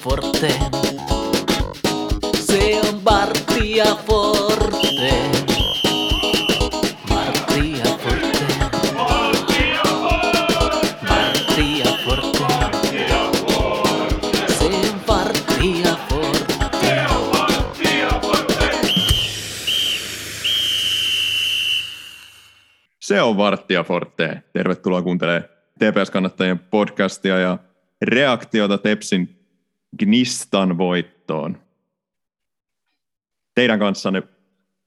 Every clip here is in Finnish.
Forte. Se on Vartija Forte. Vartija Forte. Vartija Forte. Se on Vartija Forte. Se on Varttia Forte. Tervetuloa kuuntelemaan TPS-kannattajien podcastia ja reaktiota Tepsin Gnistan voittoon. Teidän kanssanne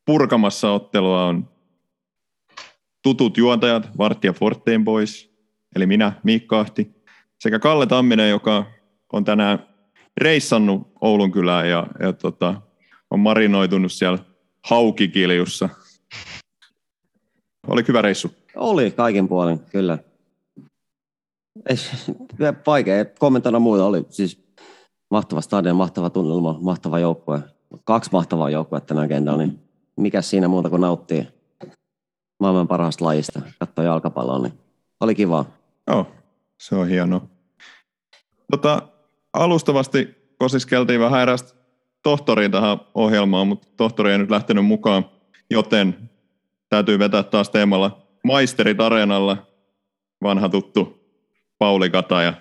purkamassa ottelua on tutut juontajat Varttia Forteen Boys, eli minä, Miikka Ahti, sekä Kalle Tamminen, joka on tänään reissannut Oulun kylään ja, ja tota, on marinoitunut siellä haukikiljussa. Oli hyvä reissu. Oli kaikin puolin, kyllä. Ei, vaikea kommentoida muuta. Oli siis mahtava stadion, mahtava tunnelma, mahtava joukkue. Kaksi mahtavaa joukkuetta tänään kentällä, niin mikä siinä muuta kuin nauttii maailman parhaasta lajista, katsoa jalkapalloa, niin oli kiva. Joo, se on hienoa. Tota, alustavasti kosiskeltiin vähän erästä tohtoriin tähän ohjelmaan, mutta tohtori ei nyt lähtenyt mukaan, joten täytyy vetää taas teemalla Maisterit Areenalla vanha tuttu Pauli Kataja.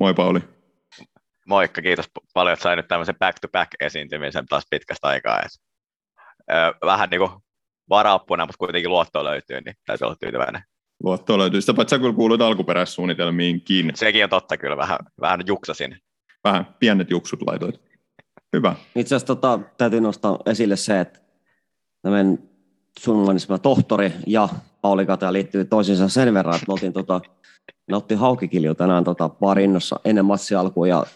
Moi Pauli. Moikka, kiitos paljon, että sain nyt tämmöisen back-to-back-esiintymisen taas pitkästä aikaa. Et, ö, vähän niin kuin varaappuna, mutta kuitenkin luottoa löytyy, niin täytyy olla tyytyväinen. Luottoa löytyy. Sitä paitsi sä kyllä kuulut alkuperäissuunnitelmiinkin. Sekin on totta kyllä, vähän, vähän juksasin. Vähän pienet juksut laitoit. Hyvä. Itse asiassa tota, täytyy nostaa esille se, että tämän sunnunlainen tohtori ja Pauli Kataja liittyy toisiinsa sen verran, että me oltiin tota, ne otti haukikilju tänään tota, barinnossa ennen matsia alkuun ja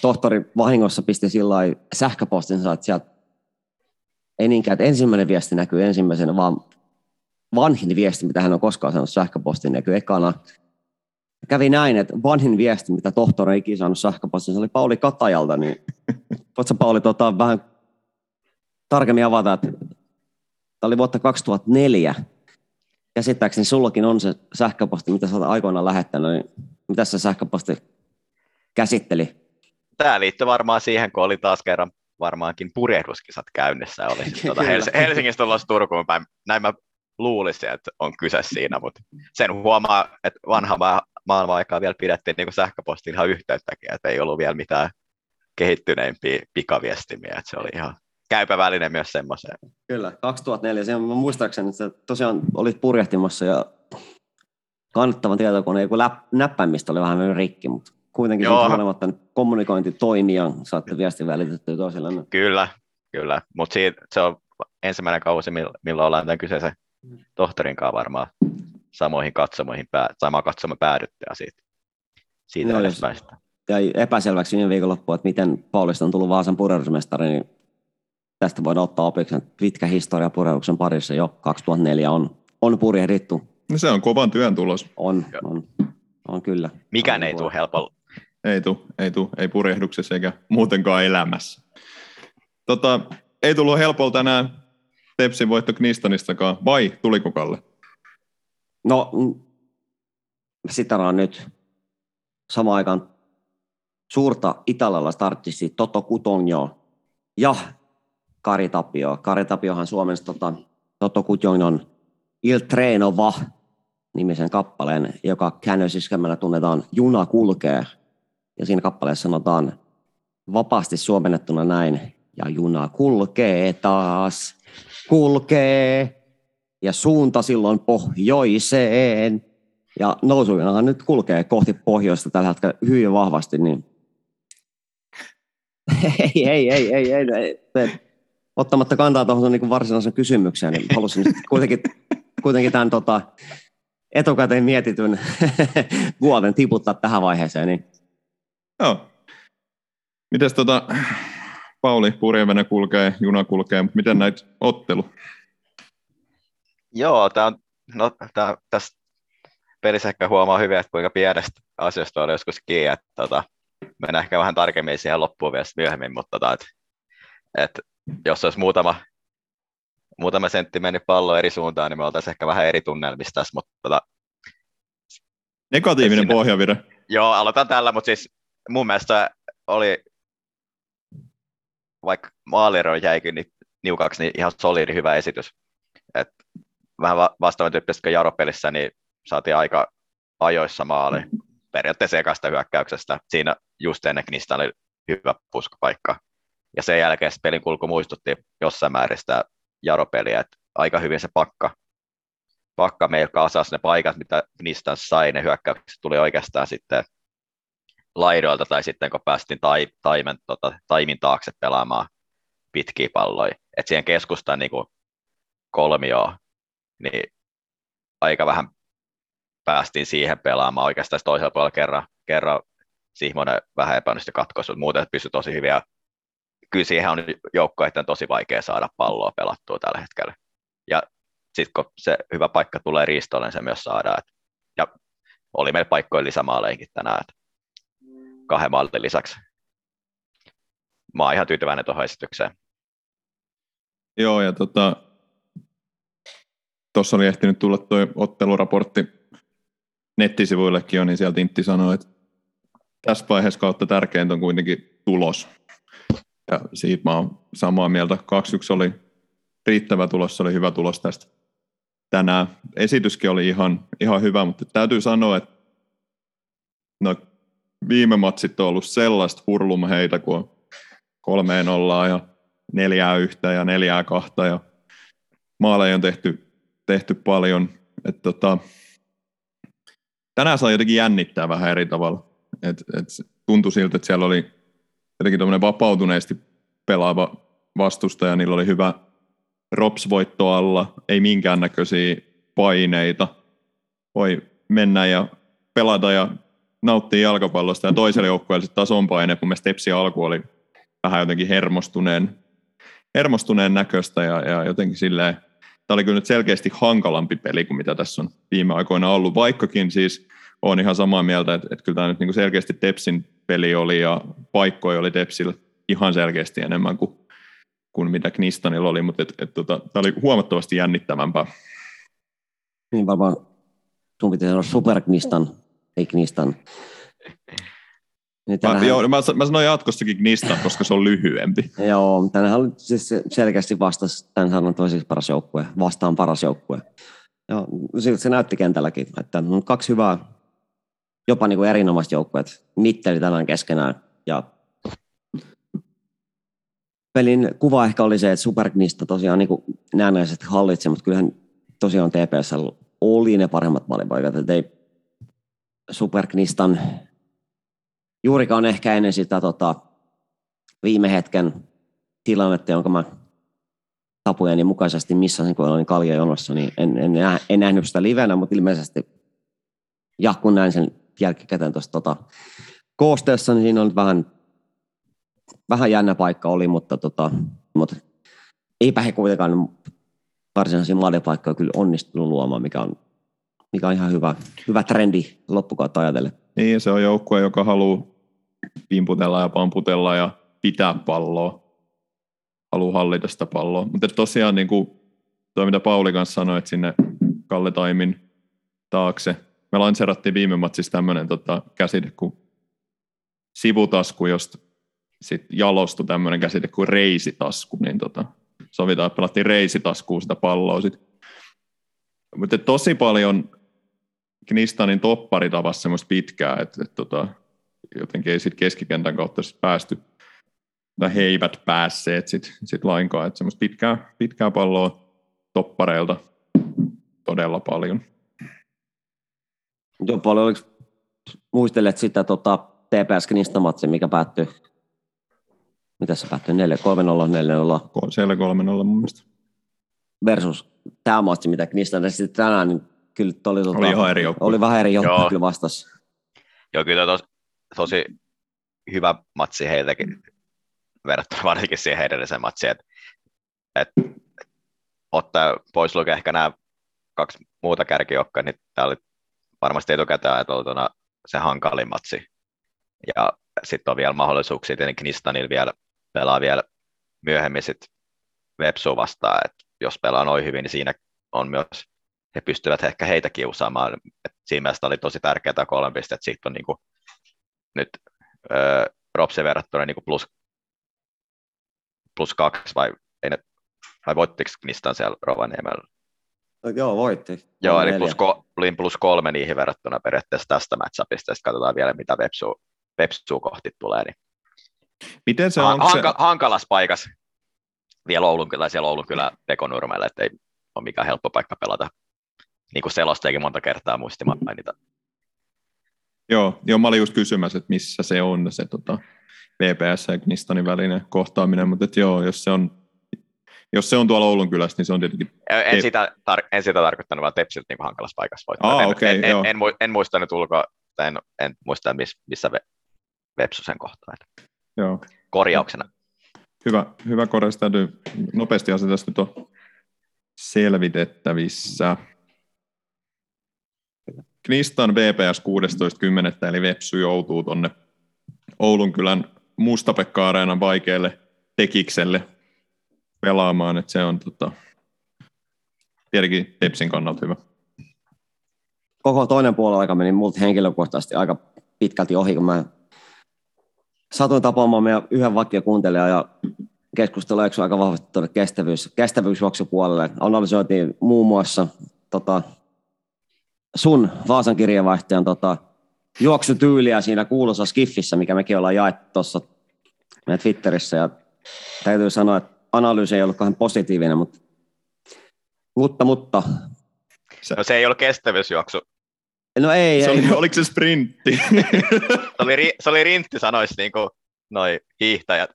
tohtori vahingossa pisti sillä sähköpostinsa, että sieltä ei niinkään, että ensimmäinen viesti näkyy ensimmäisenä, vaan vanhin viesti, mitä hän on koskaan saanut sähköpostin, näkyy ekana. Kävi näin, että vanhin viesti, mitä tohtori ei ikinä saanut sähköpostin, se oli Pauli Katajalta, niin voitko Pauli tota, vähän tarkemmin avata, että tämä oli vuotta 2004, käsittääkseni sullakin on se sähköposti, mitä sä olet aikoinaan lähettänyt, niin mitä se sähköposti käsitteli? Tämä liittyy varmaan siihen, kun oli taas kerran varmaankin purjehduskisat käynnissä. Oli siis tuota Hels- Helsingistä tulossa Turkuun päin. Näin mä luulisin, että on kyse siinä, mutta sen huomaa, että vanha ma- maailman aikaa vielä pidettiin niin sähköposti ihan yhteyttäkin, että ei ollut vielä mitään kehittyneimpiä pikaviestimiä, että se oli ihan käypä väline myös semmoiseen. Kyllä, 2004. Sen mä muistaakseni, että tosiaan olit purjehtimassa ja kannattavan tietokoneen joku läp, näppäimistä oli vähän rikki, mutta kuitenkin Joo. huolimatta kommunikointi toimii ja saatte viestin välitettyä toiselle. Kyllä, kyllä. Mutta se on ensimmäinen kausi, milloin ollaan tämän kyseisen tohtorin kanssa varmaan samoihin katsomoihin, samaan katsomaan päädytty ja siitä, siitä no, edespäin. Jäi epäselväksi viime viikonloppuun, että miten Paulista on tullut Vaasan purjehdusmestari, niin tästä voidaan ottaa opiksi, että pitkä historia purjehduksen parissa jo 2004 on, on purjehdittu. No se on kovan työn tulos. On, on, on kyllä. Mikään ei tule helpolla. Ei tule, ei tule, ei purjehduksessa eikä muutenkaan elämässä. Tota, ei tullut helpolla tänään Tepsin voitto Knistanistakaan, vai tuliko Kalle? No, sitä on nyt samaan aikaan suurta italialaista artisti Toto Cutogno ja Kari Tapio. Kari Tapiohan Suomessa tota, Toto Kutjongnon Il Treno Va nimisen kappaleen, joka käännösiskelmällä tunnetaan Juna kulkee. Ja siinä kappaleessa sanotaan vapaasti suomennettuna näin, ja juna kulkee taas, kulkee, ja suunta silloin pohjoiseen. Ja nousujunahan nyt kulkee kohti pohjoista tällä hetkellä hyvin vahvasti, niin ei, ei, ei, ei, ei, ei ottamatta kantaa tuohon niin varsinaisen kysymykseen, niin halusin kuitenkin, kuitenkin tämän tota, etukäteen mietityn vuoden tiputtaa tähän vaiheeseen. Niin. Joo. Mites tota, Pauli, purjevene kulkee, juna kulkee, mutta miten näitä ottelu? Joo, tää on, no, tää, tässä pelissä ehkä huomaa hyvin, että kuinka pienestä asiasta oli joskus kiinni, että tota, mennään ehkä vähän tarkemmin siihen loppuun vielä myöhemmin, mutta tota, et, et jos olisi muutama, muutama sentti mennyt pallo eri suuntaan, niin me oltaisiin ehkä vähän eri tunnelmissa tässä, mutta tota, Negatiivinen pohjavire. Joo, aloitan tällä, mutta siis mun mielestä oli, vaikka maaliro jäikin niin niukaksi, niin ihan solidi hyvä esitys. Et vähän va- vastaavan tyyppistä kuin Jaro-pelissä, niin saatiin aika ajoissa maali periaatteessa ekasta hyökkäyksestä. Siinä just ennen Knista oli hyvä puskapaikka. Ja sen jälkeen pelin kulku muistutti jossain määrin sitä Jaro-peliä, että aika hyvin se pakka, pakka meillä kasas ne paikat, mitä Knistan sai, ne hyökkäykset tuli oikeastaan sitten laidoilta tai sitten kun päästiin tai, taimen, tota, taimin taakse pelaamaan pitkiä palloja. että siihen keskustaan niin kolmioon, niin aika vähän päästiin siihen pelaamaan oikeastaan toisella puolella kerran, kerran Sihmonen vähän epäonnistui katkoisu, muuten pystyi tosi hyviä. Kyllä siihen on joukkoiden tosi vaikea saada palloa pelattua tällä hetkellä. Ja sitten kun se hyvä paikka tulee riistolle, niin se myös saadaan. Ja oli meillä paikkoja lisämaaleinkin tänään, et kahden maalin lisäksi. Mä oon ihan tyytyväinen tuohon esitykseen. Joo, ja tota, oli ehtinyt tulla tuo otteluraportti nettisivuillekin jo, niin sieltä Intti sanoi, että tässä vaiheessa kautta tärkeintä on kuitenkin tulos. Ja siitä mä oon samaa mieltä. 2-1 oli riittävä tulos, se oli hyvä tulos tästä tänään. Esityskin oli ihan, ihan hyvä, mutta täytyy sanoa, että no, viime matsit on ollut sellaista hurlumheitä, kun on kolmeen ollaan ja neljää yhtä ja neljää kahta ja maaleja on tehty, tehty paljon. Et tota, tänään saa jotenkin jännittää vähän eri tavalla. Et, et tuntui siltä, että siellä oli jotenkin vapautuneesti pelaava vastustaja, niillä oli hyvä Rops-voitto alla, ei minkäännäköisiä paineita. Voi mennä ja pelata ja nauttia jalkapallosta ja toiselle joukkueelle taas on paine. Mun mielestä Tepsi alku oli vähän jotenkin hermostuneen, hermostuneen näköistä ja, ja jotenkin silleen, tämä oli kyllä nyt selkeästi hankalampi peli kuin mitä tässä on viime aikoina ollut, vaikkakin siis on ihan samaa mieltä, että, että kyllä tämä nyt niin kuin selkeästi Tepsin peli oli ja paikkoja oli Tepsillä ihan selkeästi enemmän kuin, kuin mitä Knistanilla oli, mutta et, et, tota, tämä oli huomattavasti jännittävämpää. Niin varmaan sun pitäisi olla superknistan, ei knistan. Niin tänähän... mä, joo, mä, mä sanoin jatkossakin Gnistan, koska se on lyhyempi. joo, tänähän oli siis selkeästi vastas tämän sanan toiseksi paras joukkue, vastaan paras joukkue. Ja siltä se näytti kentälläkin, että on kaksi hyvää, jopa niin kuin erinomaiset joukkueet, mitteli tänään keskenään. Ja pelin kuva ehkä oli se, että Supergnista tosiaan niin näennäisesti hallitsi, mutta kyllähän tosiaan TPS oli ne paremmat maalipaikat, että ei Supergnistan juurikaan ehkä ennen sitä tota, viime hetken tilannetta, jonka mä tapujeni mukaisesti missasin, kun olin kaljajonossa, niin en, en, en nähnyt sitä livenä, mutta ilmeisesti ja kun näin sen jälkikäteen tuosta tota, koosteessa, niin siinä on vähän, vähän jännä paikka oli, mutta, tota, mutta eipä he kuitenkaan varsinaisia maalipaikkoja kyllä onnistunut luomaan, mikä on, mikä on ihan hyvä, hyvä trendi loppukautta ajatellen. Niin, se on joukkue, joka haluaa vimputella ja pamputella ja pitää palloa. Haluaa hallita sitä palloa. Mutta tosiaan niin kuin toi, mitä Pauli kanssa sanoi, että sinne Kalle Taimin taakse. Me lanserattiin viime matsissa tämmöinen tota, käsite kuin sivutasku, josta sitten jalostui tämmöinen käsite kuin reisitasku, niin tota, sovitaan, että pelattiin reisitaskuun sitä palloa sitten. Mutta tosi paljon Knistanin topparitavassa semmoista pitkää, että, että tota, jotenkin ei sit keskikentän kautta sit päästy, tai he eivät päässeet sit, sit lainkaan, että semmoista pitkää, pitkää palloa toppareilta todella paljon. Joo, paljon oliko, muistelet sitä tota, TPS Knistamatsi, mikä päättyi, mitä se päättyi, 4-3-0, 4-0? Siellä 3-0 mun mielestä. Versus tämä matsi, mitä Knistan sitten tänään, niin kyllä oli, tota, oli, ihan eri joukkue. oli vähän eri joukkue kyllä vastas. Joo, kyllä tos, tosi hyvä matsi heiltäkin verrattuna varsinkin siihen edelliseen matsiin, että et, ottaa pois lukea ehkä nämä kaksi muuta kärkijoukkoa, niin tämä oli varmasti etukäteen ajateltuna se hankalin matsi. Ja sitten on vielä mahdollisuuksia, tietenkin Nistanil vielä pelaa vielä myöhemmin sitten Vepsu vastaan, että jos pelaa noin hyvin, niin siinä on myös, he pystyvät ehkä heitä kiusaamaan. Et siinä mielessä oli tosi tärkeää kolme pistettä, siitä on niin kuin nyt öö, Ropsen verrattuna niin kuin plus, plus kaksi vai, ei ne, vai voittiko Knistan siellä Rovaniemellä? Joo, voitti. Joo, eli plus, ko, plus kolme niihin verrattuna periaatteessa tästä matchupista, sitten katsotaan vielä, mitä Vepsu, Vepsua kohti tulee. Niin Miten se ha- on? Se, hanka, hankalas paikas vielä Oulun kyllä, siellä Oulun kyllä Pekonurmelle, että ei ole mikään helppo paikka pelata. Niin kuin selostajakin monta kertaa muisti mainita. joo, joo, mä olin just kysymässä, että missä se on se tota, VPS ja Knistanin välinen kohtaaminen, mutta et joo, jos se on jos se on tuolla Oulun kylässä, niin se on tietenkin... En, sitä, tar- en sitä tarkoittanut, vaan Tepsiltä niin hankalassa paikassa voittaa. Aa, en, okei, en, en, en, en, muista nyt ulkoa, tai en, en muista miss, missä ve, Vepsu sen kohtaa. Joo, Korjauksena. hyvä, hyvä korjaus täytyy nopeasti asia tästä nyt on selvitettävissä. Knistan VPS 16.10. eli Vepsu joutuu tuonne Oulun kylän Mustapekka-areenan vaikealle tekikselle pelaamaan, että se on tota, tietenkin Tepsin kannalta hyvä. koko toinen puoliaika meni multa henkilökohtaisesti aika pitkälti ohi, kun mä satuin tapaamaan meidän yhden vakiokuuntelijan ja keskustelu aika vahvasti tuonne kestävyys, kestävyysjuoksupuolelle. Analysoitiin muun muassa tota, sun Vaasan kirjeenvaihtajan tota, juoksutyyliä siinä kuuluisassa skiffissä, mikä mekin ollaan jaettu tuossa Twitterissä. Ja täytyy sanoa, että analyysi ei ollut kauhean positiivinen, mutta, mutta, mutta No se ei ollut kestävyysjuoksu. no ei, Se ei. oli, oliko se sprintti? Se oli, ri, se oli rintti, sanoisi niin kuin noi hiihtäjät.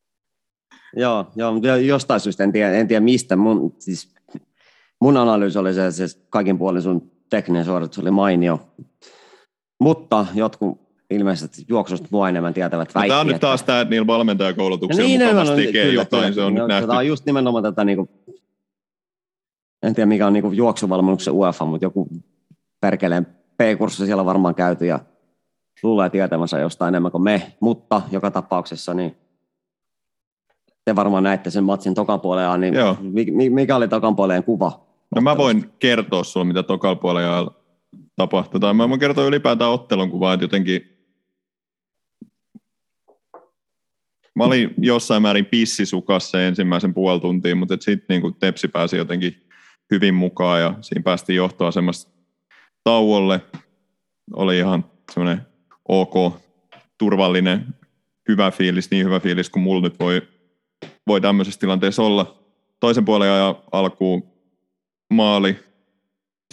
Joo, joo, mutta jostain syystä en tiedä, en tiedä mistä. Mun, siis, mun analyysi oli se, se kaikin puolin sun tekninen suoritus oli mainio. Mutta jotkut ilmeisesti juoksusta mua enemmän tietävät väitti. Tämä on nyt taas tämä, että niillä valmentajakoulutuksilla No niin, mukavasti nimenomaan, tekee kyllä, jotain, kyllä. se on no, nyt nähty. Tämä on just nimenomaan tätä, niin kuin, en tiedä mikä on niin kuin juoksuvalmennuksen UEFA, mutta joku perkeleen P-kurssi siellä on varmaan käyty ja luulee tietämänsä jostain enemmän kuin me, mutta joka tapauksessa niin te varmaan näitte sen matsin tokan puolella, niin Joo. mi- mi- mikä oli tokan puoleen kuva? No mä voin kertoa sulle, mitä tokalla puolella tapahtui. Tai mä voin kertoa ylipäätään ottelun kuvaa, että jotenkin Mä olin jossain määrin pissisukassa ensimmäisen puoli tuntia, mutta sitten niin Tepsi pääsi jotenkin hyvin mukaan ja siinä päästiin johtoasemasta tauolle. Oli ihan semmoinen ok, turvallinen, hyvä fiilis, niin hyvä fiilis kuin mulla nyt voi, voi tämmöisessä tilanteessa olla. Toisen puolen ajan alkuun maali.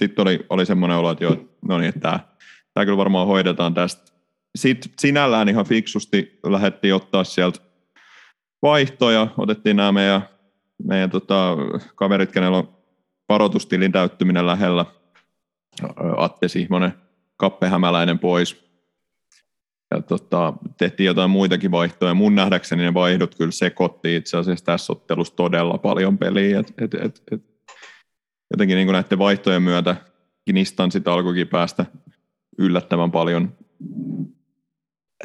Sitten oli, oli semmoinen olo, että joo, no niin, että tämä, tämä kyllä varmaan hoidetaan tästä. Sitten sinällään ihan fiksusti lähdettiin ottaa sieltä vaihtoja. Otettiin nämä meidän, meidän tota, kaverit, kenellä on varoitustilin täyttyminen lähellä. Atte Sihmonen, Kappe Hämäläinen pois. Ja tota, tehtiin jotain muitakin vaihtoja. Mun nähdäkseni ne vaihdot kyllä sekoitti itse asiassa tässä ottelussa todella paljon peliä. Et, et, et, et, jotenkin niin näiden vaihtojen myötä Knistan sitä alkoikin päästä yllättävän paljon,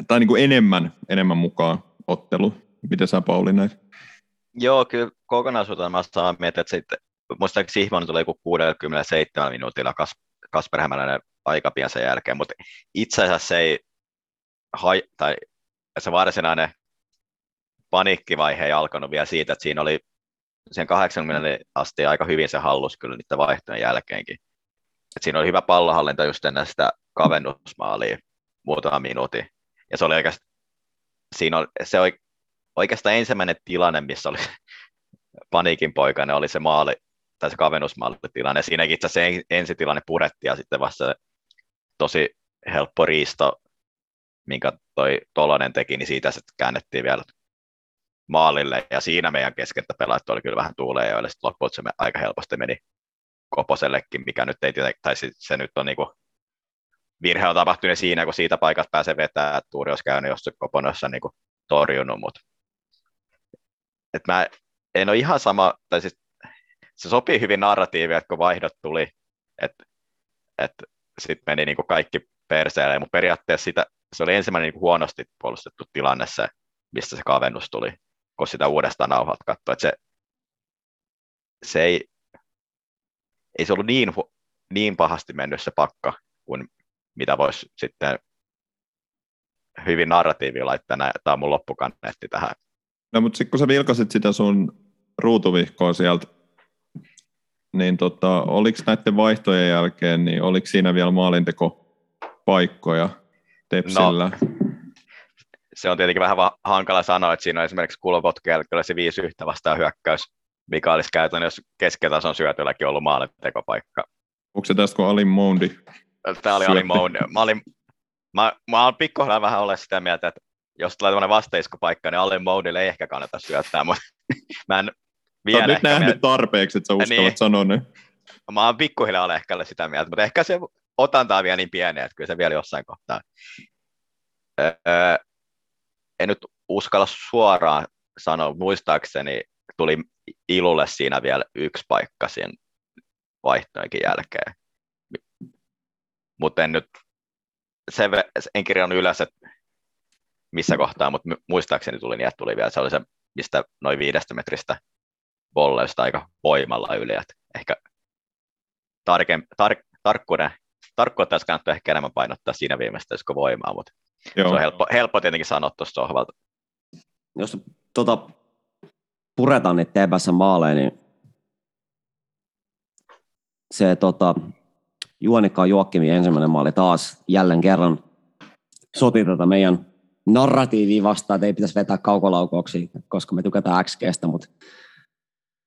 tai niin kuin enemmän, enemmän mukaan ottelu. Miten sä Pauli näit? Joo, kyllä kokonaisuutena mä saan mieltä, että sitten, muistaakseni Sihmonen tuli joku 67 minuutilla Kas, Kasper Hämäläinen aika pian sen jälkeen, mutta itse asiassa se ei, hai, tai se varsinainen paniikkivaihe ei alkanut vielä siitä, että siinä oli sen 80 asti aika hyvin se hallus kyllä niiden vaihtojen jälkeenkin. Et siinä oli hyvä pallohallinta just ennen sitä kavennusmaalia muutama minuutin. Ja se oli oikeastaan, siinä oli, se oli oikeastaan ensimmäinen tilanne, missä oli paniikin poikainen, oli se maali, tai se kavennusmaalitilanne. Siinäkin itse asiassa en- ensitilanne purettiin ja sitten vasta se tosi helppo riisto, minkä toi Tolonen teki, niin siitä sitten käännettiin vielä maalille, ja siinä meidän keskeltä pelaajat oli kyllä vähän tuuleen, joille sitten loppuun se aika helposti meni Koposellekin, mikä nyt ei tietenkin, tai se nyt on niinku, virhe on tapahtunut siinä, kun siitä paikasta pääsee vetämään, että Tuuri olisi käynyt jos Koponossa niinku torjunut, mutta et mä en ole ihan sama, tai siis se sopii hyvin narratiiviin, että kun vaihdot tuli, että et sitten meni niinku kaikki perseelle, mutta periaatteessa sitä, se oli ensimmäinen niinku huonosti puolustettu tilanne se, mistä se kavennus tuli, kun sitä uudestaan nauhalta katsoi, että se, se ei, ei se ollut niin, niin pahasti mennyt se pakka, kuin mitä voisi sitten hyvin narratiivi laittaa, tämä on mun loppukanneetti tähän. No mutta sitten kun sä vilkasit sitä sun ruutuvihkoa sieltä, niin tota, oliko näiden vaihtojen jälkeen, niin oliko siinä vielä maalintekopaikkoja Tepsillä? No, se on tietenkin vähän hankala sanoa, että siinä on esimerkiksi kulvotkeella kyllä se 5 yhtä vastaan hyökkäys, mikä olisi käytännössä keskitason syötölläkin ollut maalintekopaikka. Onko se tästä kuin Alin Moundi? Tämä oli Alin Moundi. Mä, olin, mä, mä olen pikkuhiljaa vähän olla sitä mieltä, että jos tulee tämmöinen vasteiskopaikka, niin Alin Moundille ei ehkä kannata syöttää, mutta mä en vielä nyt nähnyt mieltä... tarpeeksi, että sä uskallat niin. sanoa ne. Mä oon pikkuhiljaa Olehkalle sitä mieltä, mutta ehkä se otantaa vielä niin pieni, että kyllä se vielä jossain kohtaa. Öö, en nyt uskalla suoraan sanoa, muistaakseni tuli Ilulle siinä vielä yksi paikka siinä vaihtojenkin jälkeen. Mutta en nyt, se, en kirjannut ylös, että missä kohtaa, mutta muistaakseni tuli niin, että tuli vielä, se oli se, mistä noin viidestä metristä volleysta aika voimalla yli, että ehkä tarke, tar, tarkkuuden, tarkkuutta olisi kannattaa ehkä enemmän painottaa siinä viimeistä, kuin voimaa, mutta Joo. se on helppo, helppo tietenkin sanoa tuosta sohvalta. Jos tota, puretaan niitä TPS maaleja, niin se tota, Juonikka Juokkimi ensimmäinen maali taas jälleen kerran soti tätä meidän narratiivia vastaan, että ei pitäisi vetää kaukolaukauksia, koska me tykätään XGstä, mutta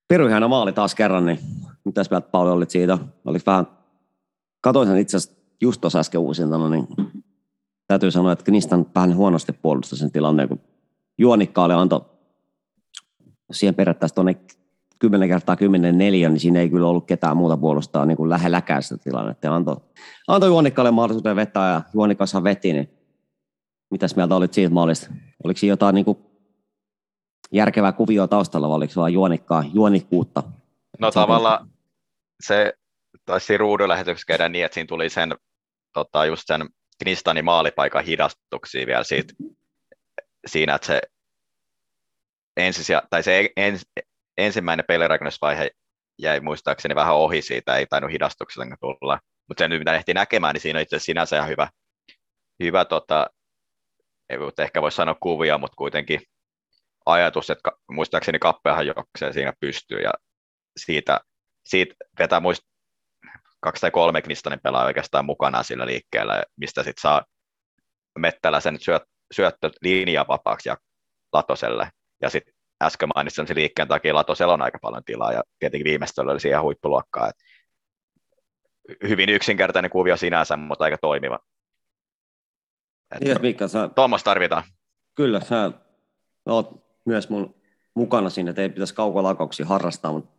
Piru hieno maali taas kerran, niin mitäs mieltä Pauli olit siitä? Oliko vähän, katoin sen itse asiassa just tuossa äsken uusintana, niin täytyy sanoa, että Knistan vähän huonosti puolusti sen tilanne, kun Juonikkaalle antoi siihen periaatteessa tuonne 10 kertaa 10 neljä, niin siinä ei kyllä ollut ketään muuta puolustaa niin kuin lähelläkään sitä tilannetta. Antoi, antoi Juonikkaalle mahdollisuuden vetää ja Juonikassa veti, niin mitäs mieltä olit siitä maalista? Oliko siinä jotain niin kuin järkevää kuvioa taustalla, vai oliko vain juonikkaa, juonikkuutta? No tavallaan se taisi ruudunlähetyksessä käydä niin, että siinä tuli sen, tota, just sen Knistanin maalipaikan hidastuksia vielä siitä, siinä, että se, ensisia, tai se ens, ensimmäinen pelirakennusvaihe jäi muistaakseni vähän ohi siitä, ei tainnut hidastuksella tulla. Mutta se nyt mitä ehti näkemään, niin siinä on itse asiassa sinänsä ihan hyvä, hyvä tota, ei ehkä voi sanoa kuvia, mutta kuitenkin ajatus, että muistaakseni kappeahan jokseen siinä pystyy ja siitä, siitä vetää muist, kaksi tai kolme Knistonin pelaa oikeastaan mukana sillä liikkeellä, mistä sitten saa Mettälä sen syöt, syöttö linja vapaaksi ja Latoselle. Ja sitten äsken mainitsin sen liikkeen takia Latosella on aika paljon tilaa ja tietenkin viimeistöllä oli siihen huippuluokkaa. Hyvin yksinkertainen kuvio sinänsä, mutta aika toimiva. Yes, Mikka, sä... Tuommoista tarvitaan. Kyllä, sä oot myös mun mukana siinä, että ei pitäisi kaukolaukauksia harrastaa, mutta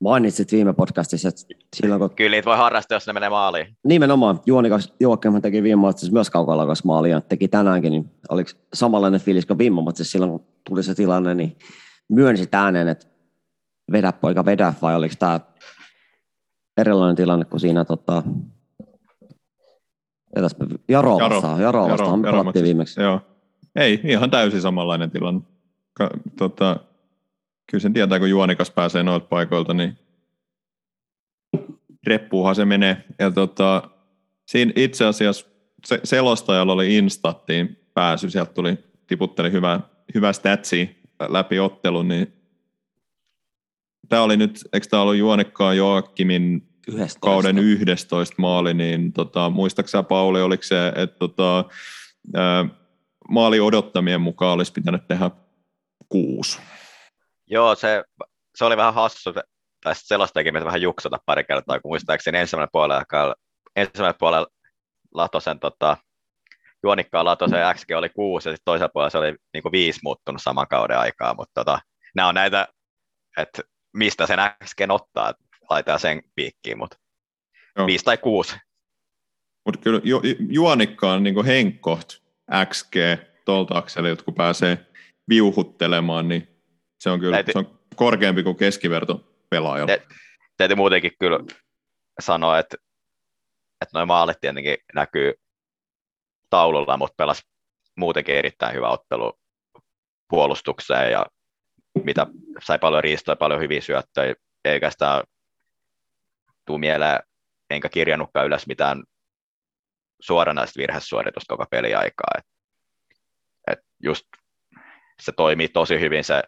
mainitsit viime podcastissa, että silloin kun... Kyllä niitä voi harrastaa, jos ne menee maaliin. Nimenomaan. Juonikas Juokkeman teki viime matsissa myös kaukolaukaus maalia, teki tänäänkin, niin oliko samanlainen fiilis kuin viime matsissa silloin, kun tuli se tilanne, niin myönsit ääneen, että vedä poika vedä, vai oliko tämä erilainen tilanne kuin siinä tota, Jaro, Jaro vastaan, Jaro, Jaro vastaan, Jaro, Jaro viimeksi. Joo. Ei, ihan täysin samanlainen tilanne ka, tota, kyllä sen tietää, kun juonikas pääsee noilta paikoilta, niin reppuuhan se menee. Ja tota, siinä itse asiassa se, selostajalla oli Instattiin pääsy, sieltä tuli, tiputteli hyvä, hyvä statsi läpi ottelun, niin tämä oli nyt, eikö tämä ollut Juonikkaan Joakimin 11. kauden 11 maali, niin tota, muistaaksä Pauli, oliko se, että tota, maali odottamien mukaan olisi pitänyt tehdä kuusi. Joo, se, se oli vähän hassu, tai sellaistakin me vähän juksata pari kertaa, kun muistaakseni ensimmäinen puolella, ensimmäinen puolella Latosen tota, juonikkaan Latosen XG oli kuusi, ja sitten toisella puolella se oli niin kuin viisi muuttunut saman kauden aikaa, mutta tota, nämä on näitä, että mistä sen XG ottaa, laitetaan sen piikkiin, mutta Joo. viisi tai kuusi. Mutta kyllä ju, juonikkaan niin henkkoht XG tuolta akselilta, kun pääsee viuhuttelemaan, niin se on kyllä Täytyy, se on korkeampi kuin keskiverto pelaaja. Te, täytyy muutenkin kyllä sanoa, että, että noin maalit tietenkin näkyy taululla, mutta pelas muutenkin erittäin hyvä ottelu puolustukseen ja mitä sai paljon riistoja, paljon hyviä syöttöjä, eikä sitä tuu mieleen, enkä kirjannutkaan ylös mitään suoranaista virhesuoritusta koko peliaikaa. Et just se toimii tosi hyvin se,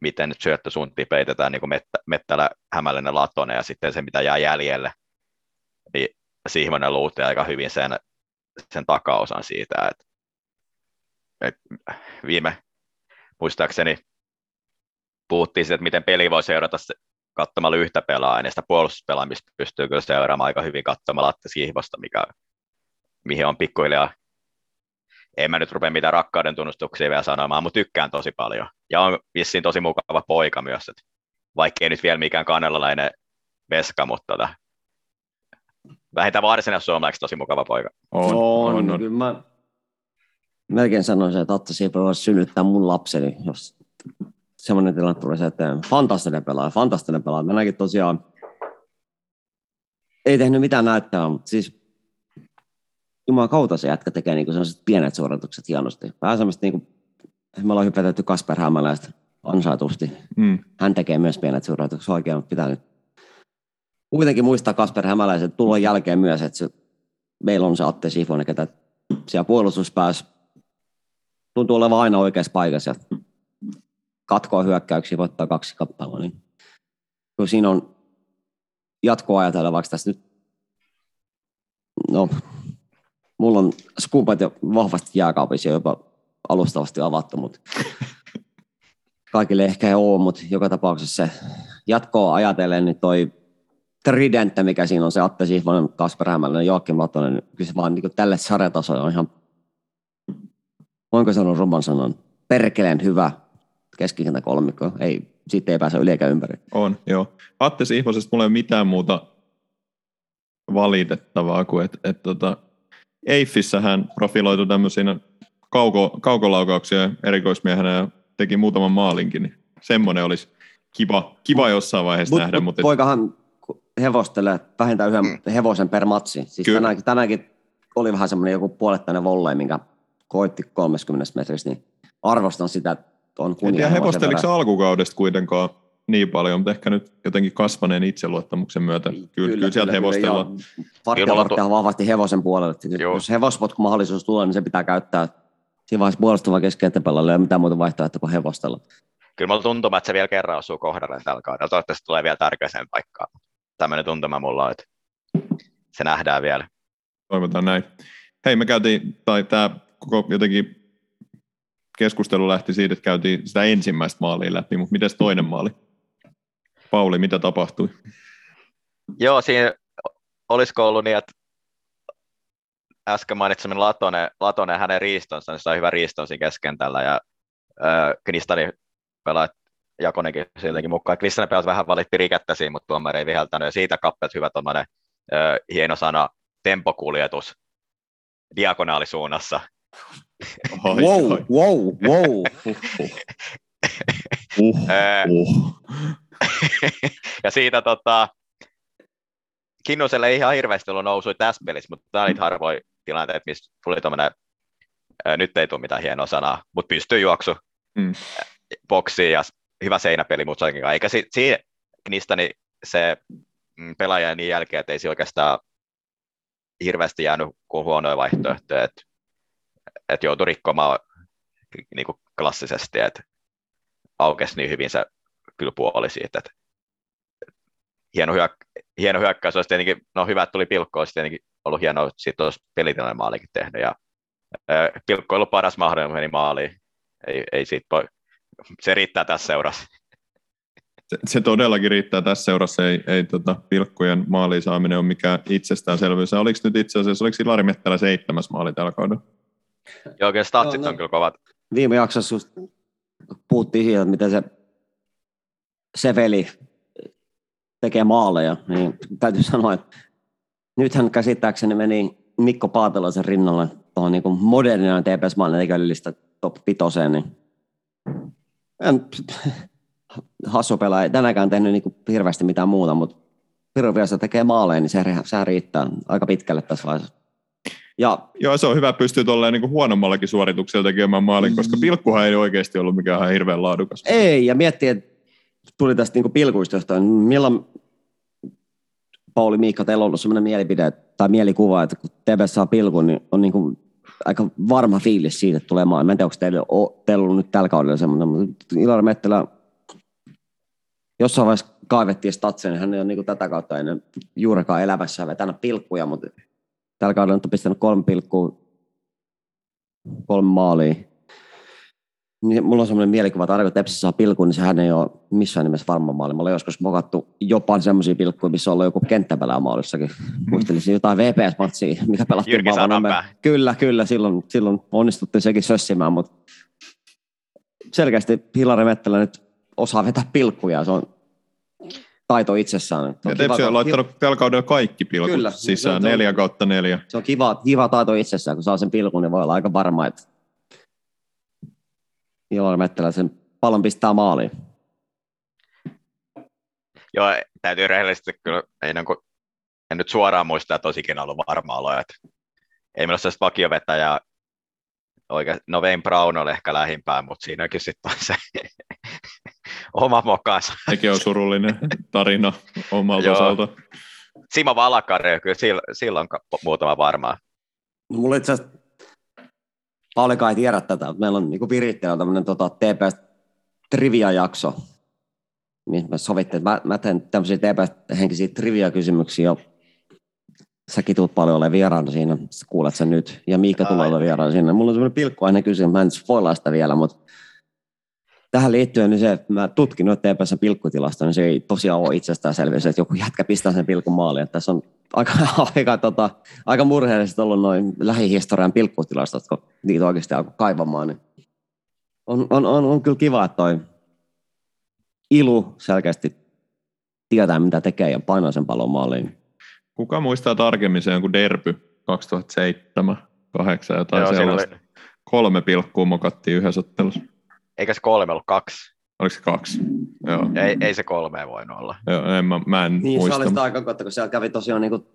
miten syöttösuuntiin peitetään niin mettä, Mettälä, Hämäläinen, Latonen ja sitten se, mitä jää jäljelle, niin Sihmonen luutti aika hyvin sen, sen takaosan siitä, että, että viime muistaakseni puhuttiin siitä, että miten peli voi seurata katsomalla yhtä pelaajaa, ja sitä puolustuspelaamista pystyy kyllä seuraamaan aika hyvin katsomalla Atte Sihvosta, mikä, mihin on pikkuhiljaa, en mä nyt rupea mitään rakkauden tunnustuksia vielä sanomaan, mutta tykkään tosi paljon. Ja on vissiin tosi mukava poika myös, että vaikka ei nyt vielä mikään kannelalainen veska, mutta tota, vähintään varsinaisesti suomalaisiksi tosi mukava poika. On, on, on. on. Mä melkein sanoisin, että Atte Siipilä voisi synnyttää mun lapseni, jos semmoinen tilanne tulee eteen. Fantastinen pelaaja, fantastinen pelaaja. Mennäänkin tosiaan, ei tehnyt mitään näyttää, mutta siis Jumalan kautta se jätkä tekee niin sellaiset pienet suoritukset hienosti. Vähän semmoista niin kuin, me ollaan hypätetty Kasper Hämäläistä ansaitusti. Mm. Hän tekee myös pienet suoritukset oikein, pitää nyt kuitenkin muistaa Kasper Hämäläisen tulon jälkeen myös, että se, meillä on se Atte Sifonen, ketä siellä puolustuspäässä tuntuu olevan aina oikeassa paikassa ja katkoa hyökkäyksiä, voittaa kaksi kappalua, niin kun siinä on jatkoa ajatella, vaikka tässä nyt, no, mulla on skupat jo vahvasti jääkaapissa jopa alustavasti avattu, mutta kaikille ehkä ei ole, mutta joka tapauksessa se jatkoa ajatellen, niin toi tridenttä, mikä siinä on, se Atte Sihvonen, Kasper Hämäläinen, Joakim Latonen, niin kyllä se vaan niin tälle sarjatasolle on ihan, voinko sanoa roman sanon, perkeleen hyvä keskikenttä kolmikko. Ei, siitä ei pääse yli eikä ympäri. On, joo. Atte Sihvosesta mulla ei ole mitään muuta valitettavaa kuin, että et, tota, Eiffissä hän profiloitui tämmöisinä kauko, kaukolaukauksia erikoismiehenä ja teki muutaman maalinkin, niin semmoinen olisi kiva, kiva jossain vaiheessa mut, nähdä. Mut, mutta poikahan hevostelee vähintään yhden mm. hevosen per matsi. Siis tänäänkin, tänäänkin, oli vähän semmoinen joku puolettainen volley, minkä koitti 30 metristä, niin arvostan sitä, että on En tiedä hevosteliko alkukaudesta kuitenkaan niin paljon, mutta ehkä nyt jotenkin kasvaneen itseluottamuksen myötä. Kyllä, kyllä, kyllä sieltä hevostellaan. Vartija vahvasti hevosen puolelle. Joo. Jos hevospotku mahdollisuus tulee, niin se pitää käyttää. Siinä vaiheessa puolustava keskentäpelällä ei ole mitään muuta vaihtoehtoa kuin hevostella. Kyllä mulla tuntuu, että se vielä kerran osuu kohdalle tällä kaudella. Toivottavasti tulee vielä tärkeäseen paikkaan. Tämmöinen tuntuma mulla on, että se nähdään vielä. Toivotaan näin. Hei, me käytiin, tai tämä koko jotenkin keskustelu lähti siitä, että käytiin sitä ensimmäistä maalia läpi, mutta miten toinen maali? Pauli, mitä tapahtui? Joo, siinä olisiko ollut niin, että äsken mainitseminen Latone, Latone hänen riistonsa, niin sai hyvä riiston siinä keskentällä ja äh, Knistani pelaa Jakonenkin siltäkin mukaan. Kristianen pelasi vähän valitti rikettä siinä, mutta tuomari ei viheltänyt ja siitä kappelt hyvä tuommoinen hieno sana tempokuljetus diagonaalisuunnassa wow, wow, wow. Uh, uh. ja siitä tota, Kinnuselle ei ihan hirveästi ollut nousui tässä pelissä, mutta tämä oli harvoin tilanteet, missä tuli tuommoinen, nyt ei tule mitään hienoa sanaa, mutta pystyy juoksu mm. boksiin ja hyvä seinäpeli, mutta eikä si- siinä Knistani se mm, pelaaja niin jälkeen, että ei se oikeastaan hirveästi jäänyt kuin huonoja vaihtoehtoja, että että joutui rikkomaan niin kuin klassisesti, että aukesi niin hyvin se kyllä puoli siitä, että hieno, hyök- hieno hyökkäys olisi tietenkin, no hyvä, että tuli pilkko, olisi tietenkin ollut hienoa, että siitä olisi pelitilanne maalikin tehnyt, ja pilkko ollut paras mahdollinen meni maaliin, ei, ei siitä voi, se riittää tässä seurassa. Se, se todellakin riittää tässä seurassa, ei, ei tota, pilkkujen maaliin saaminen ole mikään itsestäänselvyys. Oliko nyt itse asiassa, oliko Lari Mettälä seitsemäs maali tällä kaudella? Joo, kyllä statsit no, no, on kyllä kovat. Viime jaksossa just puhuttiin siitä, miten se, se veli tekee maaleja, niin täytyy sanoa, että nythän käsittääkseni meni Mikko Paatelaisen rinnalle tuohon niin modernina TPS maalintekijöillistä top 5, niin en, hassu pelaaja, tänäkään tehnyt niin hirveästi mitään muuta, mutta Piru tekee maaleja, niin se, se riittää aika pitkälle tässä vaiheessa. Ja, Joo, se on hyvä pystyä tuolleen niin huonommallakin suorituksella tekemään maalin, koska mm. pilkkuhan ei oikeasti ollut mikään ihan hirveän laadukas. Ei, ja miettii, että tuli tästä niin pilkuista jostain. Milloin Pauli Miikka, teillä on ollut sellainen mielipide tai mielikuva, että kun TV saa pilkun, niin on niin kuin aika varma fiilis siitä, että tulee maan. Mä en tiedä, onko teillä, o, teillä ollut nyt tällä kaudella semmoinen, mutta Ilari Mettelä jossain vaiheessa kaivettiin statsen, niin hän ei ole niin tätä kautta ennen juurikaan elämässä vetänyt pilkkuja, mutta tällä kaudella on pistänyt kolme pilkkua, kolme maalia. Niin mulla on semmoinen mielikuva, että aina kun Tepsi saa pilkun, niin sehän ei ole missään nimessä varma maali. Mulla on joskus mokattu jopa semmoisia pilkkuja, missä on ollut joku kenttäpelää maalissakin. Muistelisin jotain VPS-matsia, mikä pelattiin Sananpää. Kyllä, kyllä, silloin, silloin onnistuttiin sekin sössimään, mutta selkeästi Hilari Mettelä nyt osaa vetää pilkkuja, se on taito itsessään. Se Ja Tepsi kiva- on laittanut tällä kaudella kaikki pilkut Kyllä. sisään, on- neljä kautta neljä. se on kiva, kiva taito itsessään, kun saa sen pilkun, niin voi olla aika varma, että Ilari Mettelä sen pallon pistää maaliin. Joo, täytyy rehellisesti kyllä, ei niin kuin, en nyt suoraan muista, että olisi ikinä ollut varma olo, että ei meillä ole sellaista vakiovetäjää, oikein, no Wayne Brown oli ehkä lähimpään, mutta siinäkin sitten on se oma mokansa. Sekin on surullinen tarina omalta Joo. osalta. Simo Valakari, kyllä silloin, silloin muutama varmaan. No, Mulla itse asiassa, ei tiedä tätä, mutta meillä on niin viritteellä tämmöinen tota, TPS trivia-jakso, missä me sovittiin, että mä, mä teen tämmöisiä TPS-henkisiä trivia-kysymyksiä jo. Säkin tulet paljon olemaan vieraana siinä, sä kuulet sen nyt, ja Miikka tulee olemaan vieraana siinä. Mulla on semmoinen pilkkuainen kysymys, mä en spoilaa sitä vielä, mutta tähän liittyen niin se, että mä tutkin noita TPS pilkkutilasta, niin se ei tosiaan ole itsestäänselvyys, että joku jätkä pistää sen pilkun maaliin. Että tässä on aika, aika, tota, aika murheellisesti ollut noin lähihistorian pilkkutilastot, kun niitä oikeasti alkoi kaivamaan. Niin on, on, on, on, kyllä kiva, että toi Ilu selkeästi tietää, mitä tekee ja painaa sen pallon maaliin. Kuka muistaa tarkemmin se jonkun derby 2007, 8 jotain Joo, sellaista. oli, Kolme pilkkua mokattiin yhdessä ottelussa. Eikä se kolme ollut kaksi. Oliko se kaksi? Joo. Ei, ei se kolme voinut olla. Joo, en, mä, mä en Niin, muista. se oli sitä aikaa, kun siellä kävi tosiaan niin kuin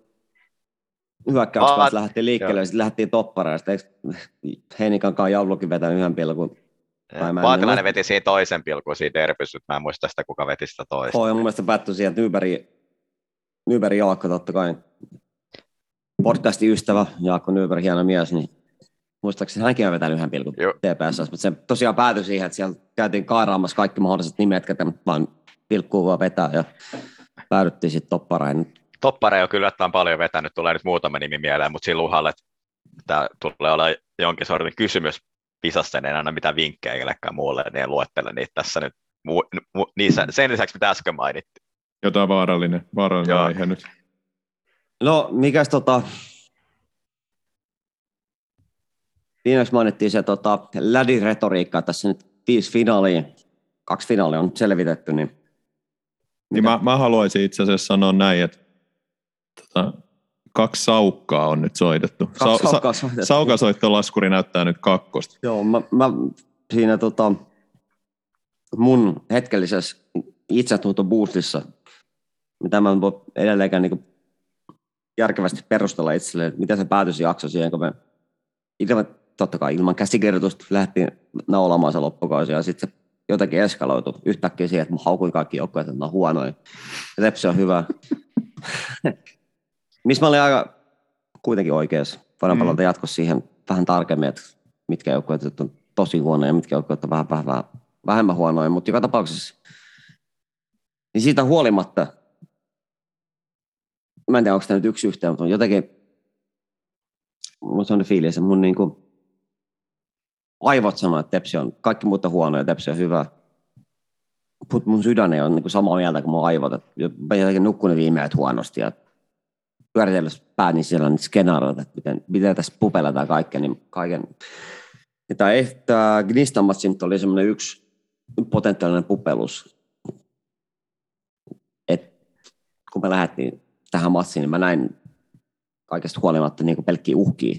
hyökkäyspäässä Aa, lähdettiin liikkeelle, sitten lähdettiin topparaan, ja sitten eikö Heinikankaan Jaulukin vetänyt yhden pilkun. Vaatilainen veti siinä toisen pilkun siinä derbyssä, mä en muista sitä, kuka veti sitä toista. Joo, ja mun mielestä päättyi siihen, että Nyberg, Nyberg Jaakko totta kai podcastin ystävä, Jaakko Nyberg, hieno mies, niin muistaakseni hänkin on vetänyt yhden pilkun Joo. TPS, mutta se tosiaan päätyi siihen, että siellä käytiin kairaamassa kaikki mahdolliset nimet, ketä vaan pilkkuu vaan vetää, ja päädyttiin sitten topparaan. Toppareja on kyllä, että on paljon vetänyt, tulee nyt muutama nimi mieleen, mutta siinä luhalla, että tämä tulee olla jonkin sortin kysymys Pisassa, niin en anna mitään vinkkejä kellekään muulle, niin en luettele niitä tässä nyt. Mu, mu, niissä, sen lisäksi, mitä äsken mainittiin. Jotain vaarallinen, vaarallinen Joo. aihe nyt. No, mikäs tota... Viimeksi mainittiin se tota, lädiretoriikka tässä nyt viisi finaalia, kaksi finaalia on selvitetty, niin Niin mä, mä haluaisin itse asiassa sanoa näin, että tota, kaksi saukkaa on nyt soitettu. kaksi Sa- saukkaa soitettu. Saukasoittolaskuri näyttää nyt kakkosta. Joo, mä, mä siinä tota, mun hetkellisessä itsetuntoboostissa, mitä mä en voi edelleenkään niin järkevästi perustella itselleen, miten se päätös jakso siihen, kun me ilman, totta kai ilman käsikirjoitusta lähdettiin naulamaan se loppukausi ja sitten se jotenkin eskaloitu yhtäkkiä siihen, että mä haukuin kaikki joukkueet, että mä oon huonoin. Ja Tepsi on hyvä. Missä mä olin aika kuitenkin oikeassa. Voidaan Mm. palata jatkossa siihen vähän tarkemmin, että mitkä joukkueet on tosi huonoja ja mitkä joukkueet on vähän, vähän, vähän vähemmän huonoja, mutta joka tapauksessa niin siitä huolimatta, mä en tiedä, onko tämä nyt yksi yhteen, mutta on jotenkin, mun on fiilis, että mun niinku aivot sanoo, että Tepsi on, kaikki muut on huonoja, Tepsi on hyvä. Mutta mun sydän ei ole niinku samaa mieltä kuin mun aivot. Mä jotenkin nukkunut viime ajat huonosti ja pyöritellessä pää, niin siellä on nyt skenaariot, että miten, miten tässä pupelataan kaikkea, niin kaiken. Ja tämä, tämä Gnistan oli semmoinen yksi potentiaalinen pupelus. Et kun me lähdettiin tähän matsiin, niin mä näin kaikesta huolimatta niin pelkkiä uhkia,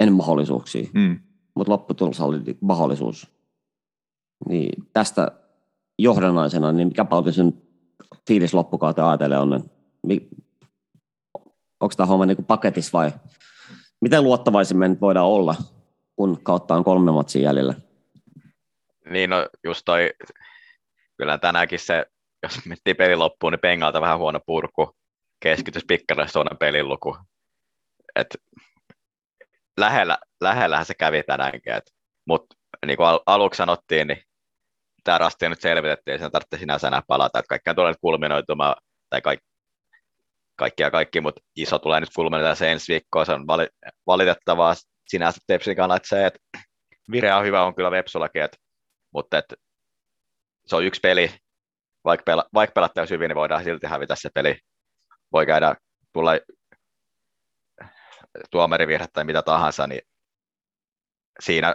en mahdollisuuksia, Mm. Mutta lopputulos oli mahdollisuus. Niin tästä johdannaisena, niin mikä paljon sen fiilis loppukauteen ajatellen on, onko tämä homma niin paketissa vai miten luottavaisin me nyt voidaan olla, kun kautta on kolme matsia jäljellä? Niin no just toi, kyllä tänäänkin se, jos miettii pelin loppuun, niin pengalta vähän huono purku, keskitys pikkainen tuonne pelin luku. Et lähellä, lähellähän se kävi tänäänkin, mutta niin kuin al- aluksi sanottiin, niin tämä rasti nyt selvitettiin, sen tarvitsee sinänsä enää palata, että kaikkea tulee nyt kulminoitumaan, tai kaikki, ja kaikki, mutta iso tulee nyt kulminoitumaan se ensi viikkoa, se on vali- valitettavaa sinänsä Tepsin kannalta se, että vire on hyvä, on kyllä Vepsullakin, että, mutta että se on yksi peli, vaikka, pela, vaikka pelattaisiin hyvin, niin voidaan silti hävitä se peli. Voi käydä, tulla tuomarivirhe tai mitä tahansa, niin siinä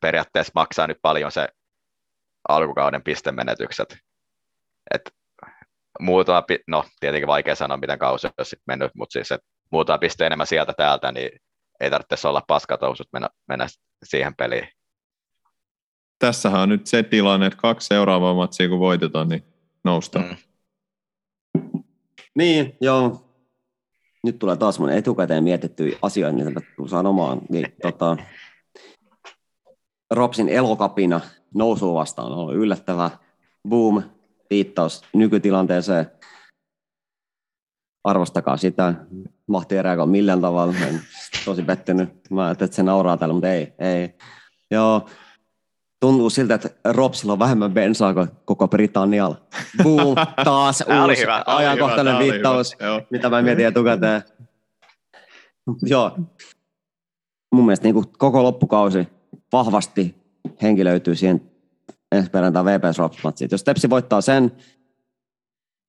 periaatteessa maksaa nyt paljon se alkukauden pistemenetykset. Et muutama, no tietenkin vaikea sanoa, miten kausi on sitten mennyt, mutta siis että muutama piste enemmän sieltä täältä, niin ei tarvitse olla paskatousut mennä, mennä siihen peliin. Tässähän on nyt se tilanne, että kaksi seuraavaa matsia kun voitetaan, niin noustaan. Mm. Niin, joo. Nyt tulee taas mun etukäteen mietittyjä asioita, mitä mä sanomaan. Niin, tota, Ropsin elokapina nousuu vastaan on ollut yllättävä. Boom, viittaus nykytilanteeseen. Arvostakaa sitä. Mahti reagoida millään tavalla. En tosi pettynyt. Mä ajattelin, että se nauraa täällä, mutta ei. ei. Joo, tuntuu siltä, että Ropsilla on vähemmän bensaa kuin koko Britannialla. Boom, taas uusi hyvä, ajankohtainen hyvä, viittaus, mitä mä mietin etukäteen. Joo. Mun mielestä niin kuin koko loppukausi vahvasti henki löytyy siihen ensi perjantai VPS Rops Jos Tepsi voittaa sen,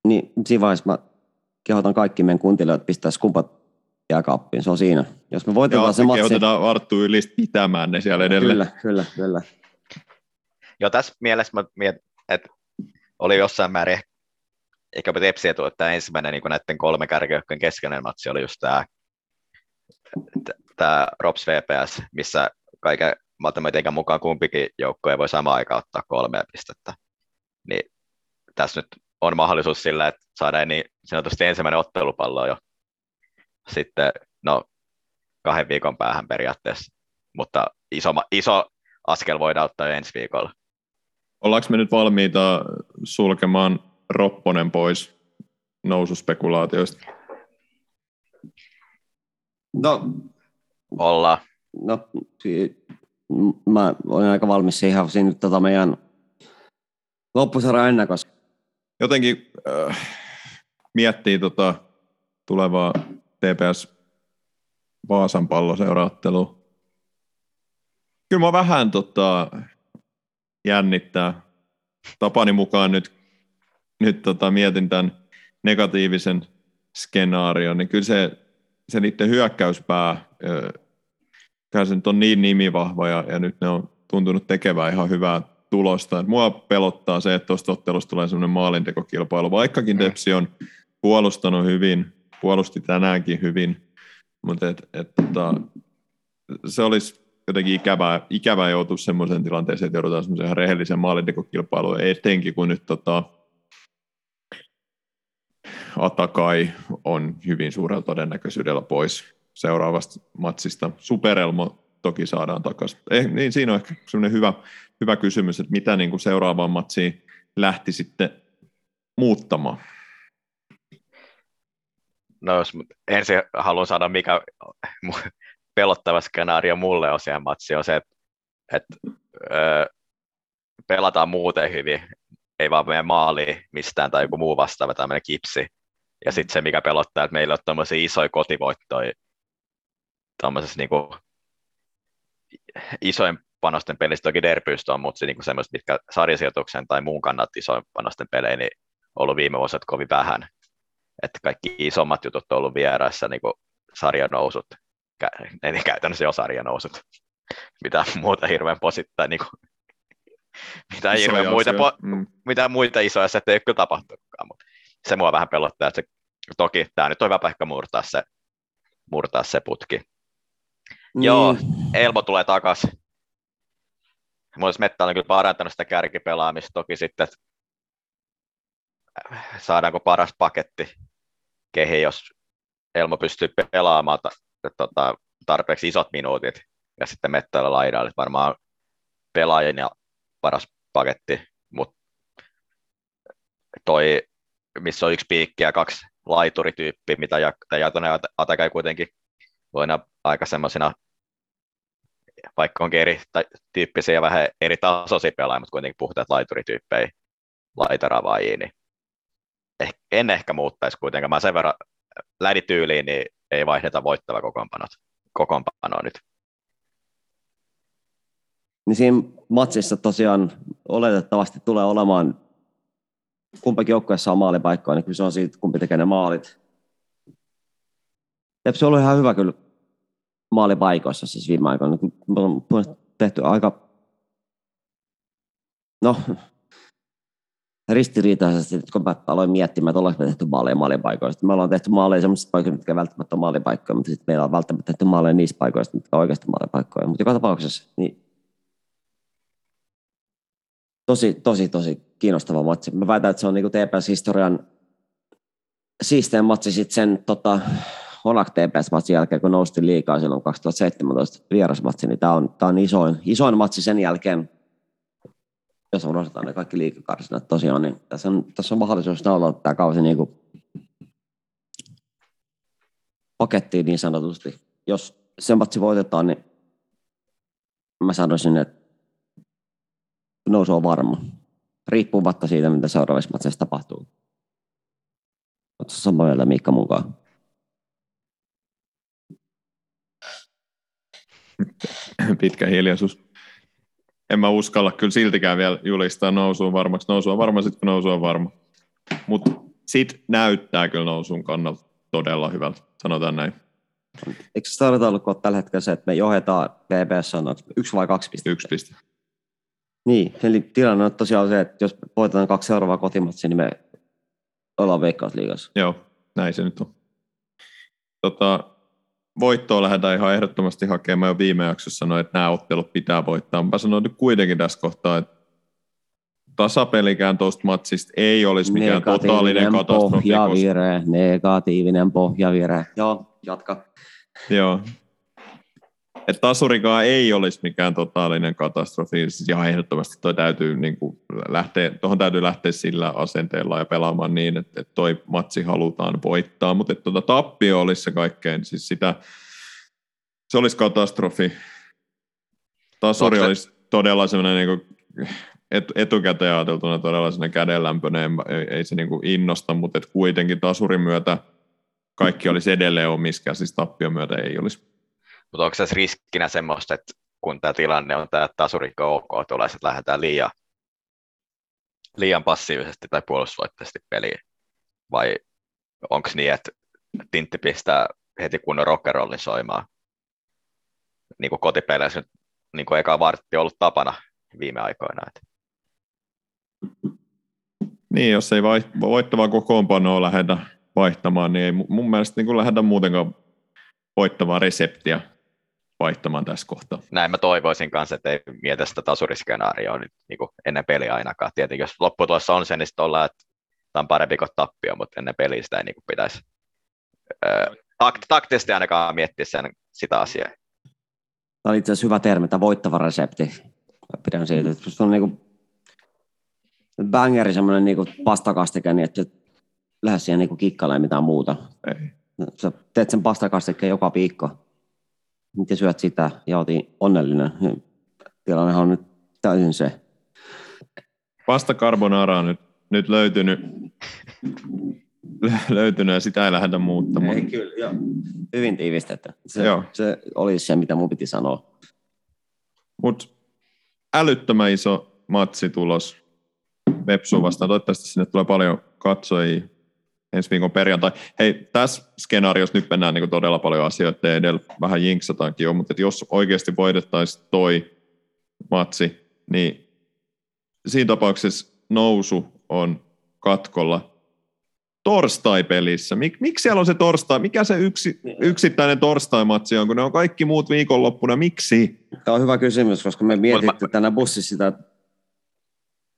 niin siinä vaiheessa mä kehotan kaikki meidän kuntilijoille pistää skumpat jääkaappiin. Se on siinä. Jos me voitetaan Joo, se matsi... kehotetaan Arttu Ylistä pitämään ne siellä edelleen. Kyllä, kyllä, kyllä. Joo, tässä mielessä mä mietin, että oli jossain määrin ehkä Tepsi etu, että ensimmäinen niin näiden kolme kärkijoukkojen keskeinen matsi oli just tämä, tämä Rops VPS, missä kaiken matematiikan mukaan kumpikin joukko ei voi samaan aikaan ottaa kolmea pistettä. Niin tässä nyt on mahdollisuus sillä, että saadaan niin sanotusti ensimmäinen ottelupallo jo sitten no, kahden viikon päähän periaatteessa, mutta iso, iso askel voidaan ottaa jo ensi viikolla. Ollaanko me nyt valmiita sulkemaan Ropponen pois noususpekulaatioista? No, Ollaan. No, mä olen aika valmis siihen siinä tota meidän loppusarjan ennakossa. Jotenkin äh, miettii tota tulevaa TPS Vaasan palloseuraattelu. Kyllä mä vähän tota, jännittää. Tapani mukaan nyt, nyt tota, mietin tämän negatiivisen skenaarion, niin kyllä se, se niiden hyökkäyspää, kyllä se nyt on niin nimivahva ja, ja nyt ne on tuntunut tekevää ihan hyvää tulosta. Et mua pelottaa se, että tuosta ottelusta tulee sellainen maalintekokilpailu, vaikkakin Tepsi on puolustanut hyvin, puolusti tänäänkin hyvin, mutta et, et, tota, se olisi jotenkin ikävää, ikävää joutua semmoiseen tilanteeseen, että joudutaan semmoiseen ihan rehellisen maalintekokilpailuun, etenkin kun nyt tota, Atakai on hyvin suurella todennäköisyydellä pois seuraavasta matsista. Superelmo toki saadaan takaisin. Eh, niin siinä on ehkä semmoinen hyvä, hyvä kysymys, että mitä niin kuin seuraavaan matsiin lähti sitten muuttamaan. No jos ensin haluan sanoa, mikä pelottava skenaario mulle on siihen matsi on se, että, että öö, pelataan muuten hyvin, ei vaan mene maaliin mistään tai joku muu vastaava tämmöinen kipsi. Ja sitten se, mikä pelottaa, että meillä on tämmöisiä isoja kotivoittoja tämmöisessä niinku isojen panosten pelistä toki derbyistä on, mutta se, niinku semmoiset, mitkä sarjasijoituksen tai muun kannalta isojen panosten pelejä, niin ollut viime vuosina kovin vähän. Että kaikki isommat jutut on ollut vieraissa, niin sarjanousut, eli käytännössä jo sarjanousut. Mitä muuta hirveän posittaa, niin kuin, mitä, hirveän muita, po, mm. mitä muita isoja se ei kyllä tapahtunutkaan, mutta se mua vähän pelottaa, että se, toki tämä nyt on hyvä paikka murtaa se, murtaa se putki. Mm. Joo, Elmo tulee takaisin. Mulla Metta on kyllä parantanut sitä kärkipelaamista, toki sitten, saadaanko paras paketti kehi, jos Elmo pystyy pelaamaan tota, tarpeeksi isot minuutit ja sitten Mettällä laidalla varmaan pelaajien ja paras paketti, mutta toi, missä on yksi piikki ja kaksi laiturityyppiä, mitä Jatonen Atakai kuitenkin toinen aika semmoisina, vaikka onkin eri tyyppisiä ja vähän eri tasoisia pelaajia, mutta kuitenkin puhtaat laiturityyppejä laitaravaajia, niin eh, en ehkä muuttaisi kuitenkaan. Mä sen verran lädityyliin, niin ei vaihdeta voittava kokoonpanot, kokoonpanoa nyt. Niin siinä matsissa tosiaan oletettavasti tulee olemaan kumpakin joukkueessa on maalipaikkoja, niin kyllä se on siitä, kumpi tekee ne maalit. Tepsi on ollut ihan hyvä kyllä maalipaikoissa siis viime aikoina. Me on tehty aika, no ristiriitaisesti, kun mä aloin miettimään, että ollaanko me tehty maaleja maalipaikoista. Me ollaan tehty maaleja sellaisista paikoista, mitkä välttämättä on maalipaikkoja, mutta sitten meillä on välttämättä tehty maaleja niistä paikoista, mitkä on oikeasti maalipaikkoja. Mutta joka tapauksessa niin tosi, tosi, tosi kiinnostava matsi. Mä väitän, että se on niin TPS-historian siistein matsi sitten sen tota, Honak TPS-matsin jälkeen, kun nousti liikaa silloin 2017 vierasmatsi, niin tämä on, tää on isoin, isoin matsi sen jälkeen, jos unohdetaan ne kaikki liikakarsinat tosiaan, niin tässä on, tässä on mahdollisuus naulaa tämä kausi niin kuin pakettiin niin sanotusti. Jos se matsi voitetaan, niin mä sanoisin, että nousu on varma. Riippumatta siitä, mitä seuraavassa matseissa tapahtuu. Oletko samaa mieltä Miikka mukaan? Pitkä hiljaisuus. En mä uskalla kyllä siltikään vielä julistaa nousuun varmaksi. Nousu on varma sitten, kun nousu on varma. Mutta sit näyttää kyllä nousun kannalta todella hyvältä, sanotaan näin. Eikö se tarvita tällä hetkellä se, että me johdetaan PBS on yksi vai kaksi pistettä? Yksi piste. Niin, eli tilanne on tosiaan se, että jos voitetaan kaksi seuraavaa kotimatsia, niin me ollaan veikkausliigassa. Joo, näin se nyt on. Tota, voittoa lähdetään ihan ehdottomasti hakemaan. Jo viime jaksossa sanoin, että nämä ottelut pitää voittaa. Mä sanoin nyt kuitenkin tässä kohtaa, että tasapelikään tuosta matsista ei olisi mikään totaalinen katastrofi. Pohjavire, negatiivinen pohjavire. Joo, jatka. Joo, että tasurikaan ei olisi mikään totaalinen katastrofi. Siis ihan ehdottomasti toi täytyy niin kuin lähteä, tuohon täytyy lähteä sillä asenteella ja pelaamaan niin, että, että toi matsi halutaan voittaa, mutta että tuota tappio olisi se kaikkein, siis sitä, se olisi katastrofi. Tasuri olisi todella sellainen niin kuin etukäteen ajateltuna todella sellainen kädenlämpöinen, ei, ei se niin kuin innosta, mutta että kuitenkin tasurin myötä kaikki olisi edelleen omissa siis tappion myötä ei olisi. Mutta onko tässä riskinä semmoista, että kun tämä tilanne on tämä tasurikko OK, tulee, että lähdetään liian, liian passiivisesti tai puolustusvoitteisesti peliin? Vai onko niin, että Tintti pistää heti kunnon rockerollin soimaan? Niin kuin kotipeleissä nyt niin kuin eka vartti ollut tapana viime aikoina. Että. Niin, jos ei voittavaa kokoonpanoa lähdetä vaihtamaan, niin ei mun mielestä niin lähdetä muutenkaan voittavaa reseptiä vaihtamaan tässä kohtaa. Näin mä toivoisin kanssa, että ei mieti sitä tasuriskenaarioa nyt niin kuin ennen peliä ainakaan. Tietenkin jos lopputulossa on se, niin sitten ollaan, että tämä on parempi kuin tappio, mutta ennen peliä sitä ei niin kuin pitäisi takt- taktisesti ainakaan miettiä sen, sitä asiaa. Tämä on itse asiassa hyvä termi, tämä voittava resepti. Mä pidän siitä, että on niin kuin bangeri semmoinen niin kuin pastakastike, niin että lähde siihen niin kikkailemaan mitään muuta. Ei. Sä teet sen pastakastikkeen joka viikko ja syöt sitä ja otin onnellinen. Tilannehan on nyt täysin se. Pasta carbonara on nyt, nyt löytynyt, löytynyt ja sitä ei lähdetä muuttamaan. Ei, kyllä, joo. Hyvin tiivistetty. Se, joo. se oli se, mitä mun piti sanoa. Mutta älyttömän iso matsitulos Vepsu vastaan. Toivottavasti sinne tulee paljon katsojia ensi viikon perjantai. Hei, tässä skenaariossa nyt mennään niin todella paljon asioita edellä, vähän jinksataankin jo, mutta jos oikeasti voitettaisiin toi matsi, niin siinä tapauksessa nousu on katkolla torstai-pelissä. Mik, miksi siellä on se torstai? Mikä se yksi, yksittäinen torstai-matsi on, kun ne on kaikki muut viikonloppuna? Miksi? Tämä on hyvä kysymys, koska me mietittiin tänä bussissa sitä,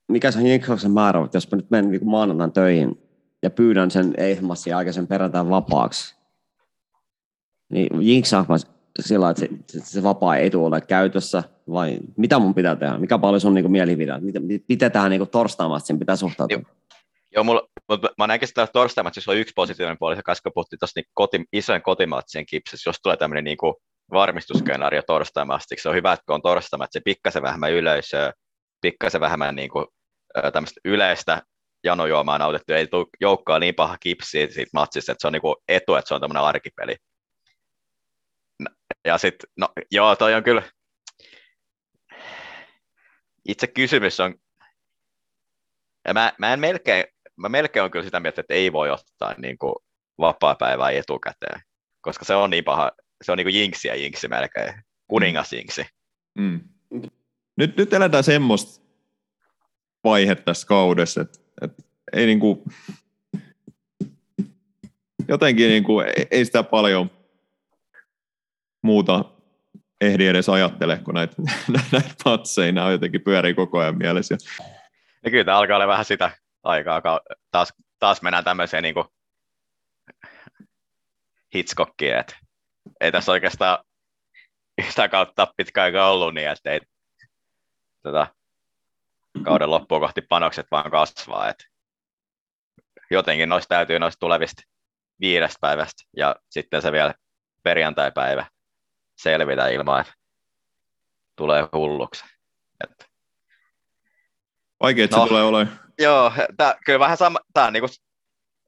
mikä se on määrä, jos mä nyt menen niin maanantain töihin, ja pyydän sen Eihmassin aikaisen perjantain vapaaksi, niin jinksaanko sillä että se, se vapaa etu ole käytössä, vai mitä mun pitää tehdä? Mikä paljon sun niin mielipide? Miten, miten tähän niin torstaimaasti pitää suhtautua? Niin, Joo, mulla, mä näinkin sitä torstai-matsissa on yksi positiivinen puoli, se kanssa puhuttiin tuossa niin koti, isojen kotimatsien kipsissä, jos tulee tämmöinen niin kuin varmistusskenaario se on hyvä, että kun on torstai pikkasen vähemmän yleisöä, pikkasen vähemmän niin kuin, tämmöistä yleistä janojuomaa nautettu, ei tule joukkoa niin paha kipsiä siitä matsista, että se on niin kuin etu, että se on tämmöinen arkipeli. Ja sitten, no joo, toi on kyllä, itse kysymys on, ja mä, mä en melkein, mä melkein on kyllä sitä mieltä, että ei voi ottaa niin kuin vapaa-päivää etukäteen, koska se on niin paha, se on niin kuin jinksi ja jinksi melkein, kuningas jinksi. Mm. Nyt, nyt eletään semmoista vaihetta tässä kaudessa, että, että ei niin kuin, jotenkin niin kuin, ei, ei sitä paljon muuta ehdi edes ajattele, kun näitä, näitä patseja, nämä jotenkin pyörii koko ajan mielessä. Ja kyllä tämä alkaa olla vähän sitä aikaa, taas, taas mennään tämmöiseen niin Hitchcockiin, että ei tässä oikeastaan yhtä kautta pitkä aika ollut niin, että ei tota, kauden loppuun kohti panokset vaan kasvaa. että jotenkin noista täytyy noista tulevista viidestä päivästä ja sitten se vielä perjantai-päivä selvitä ilman, että tulee hulluksi. Että... Vaikea, että no, se tulee olemaan. Joo, tää, kyllä vähän sama, tää on niinku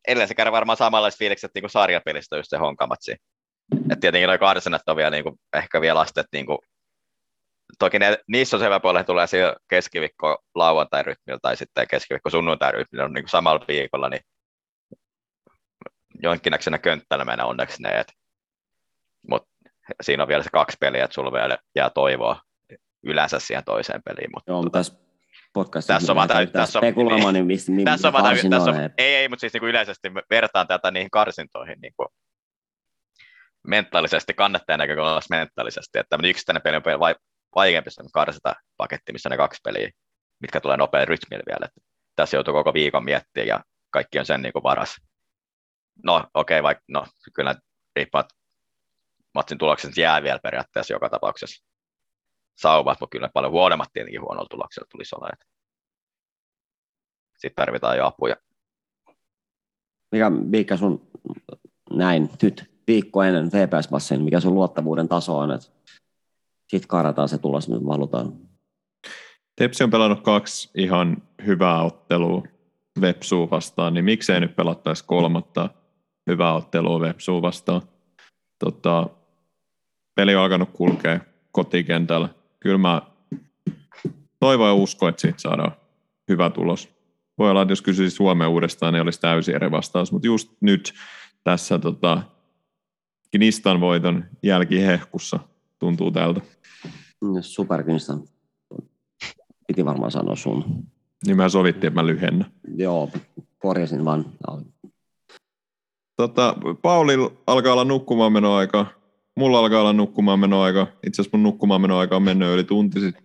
edellisen kerran varmaan samanlaiset fiilikset niinku sarjapelistä just se honkamatsi. Et tietenkin noin karsinat on vielä niinku, ehkä vielä astet niinku, toki ne, niissä on se hyvä puoli, tulee siellä keskiviikko lauantai rytmillä tai sitten keskiviikko sunnuntai rytmillä on niinku samalla viikolla, niin jonkinnäköisenä könttällä mennä onneksi ne, mutta siinä on vielä se kaksi peliä, että sulla vielä jää toivoa yleensä siihen toiseen peliin. Mutta Joo, tota, tässä podcastissa tässä on vaan tässä on, spekuloimaan, niin mistä, niin, tässä on, tässä on, tässä on, ei, ei, mutta siis niin kuin yleisesti vertaan tätä niihin karsintoihin niin kuin mentaalisesti, kannattajan näkökulmasta mentaalisesti, että tämmöinen yksittäinen peli on vai, vaikeampi se karsita paketti, missä on ne kaksi peliä, mitkä tulee nopein rytmillä vielä. Että tässä joutuu koko viikon miettimään ja kaikki on sen niin kuin varas. No okei, okay, vaikka no, kyllä riippumatta matsin tulokset jää vielä periaatteessa joka tapauksessa sauvat, mutta kyllä paljon huonommat tietenkin huonolla tuloksella tulisi olla. Sitten tarvitaan jo apuja. Mikä, mikä sun näin nyt viikko ennen VPS-massin, mikä sun luottavuuden taso on, että sitten karataan se tulos, nyt valutaan. Tepsi on pelannut kaksi ihan hyvää ottelua Vepsuu vastaan, niin miksei nyt pelattaisi kolmatta hyvää ottelua Vepsuu vastaan. Tota, peli on alkanut kulkea kotikentällä. Kyllä mä toivon ja uskon, että siitä saadaan hyvä tulos. Voi olla, että jos kysyisi Suomeen uudestaan, niin olisi täysin eri vastaus, mutta just nyt tässä tota, Knistan voiton jälkihehkussa tuntuu tältä. Super Knistan. Piti varmaan sanoa sun. Niin mä sovittiin, että mä lyhennän. Joo, korjasin vaan. Tota, Pauli alkaa olla nukkumaan menoaika mulla alkaa olla nukkumaan menoaika. Itse asiassa mun nukkumaan menoaika on mennyt yli tunti sitten.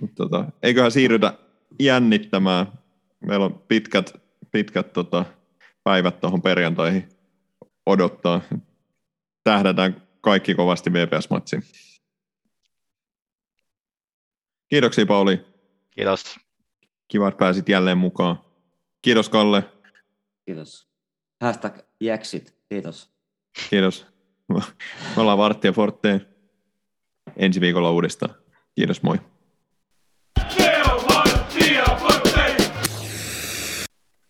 Mutta tota, eiköhän siirrytä jännittämään. Meillä on pitkät, pitkät tota, päivät tuohon perjantaihin odottaa. Tähdätään kaikki kovasti VPS-matsiin. Kiitoksia Pauli. Kiitos. Kiva, että pääsit jälleen mukaan. Kiitos Kalle. Kiitos. Hashtag jäksit. Kiitos. Kiitos. Me ollaan Vartti ja Forte ensi viikolla uudestaan. Kiitos, moi.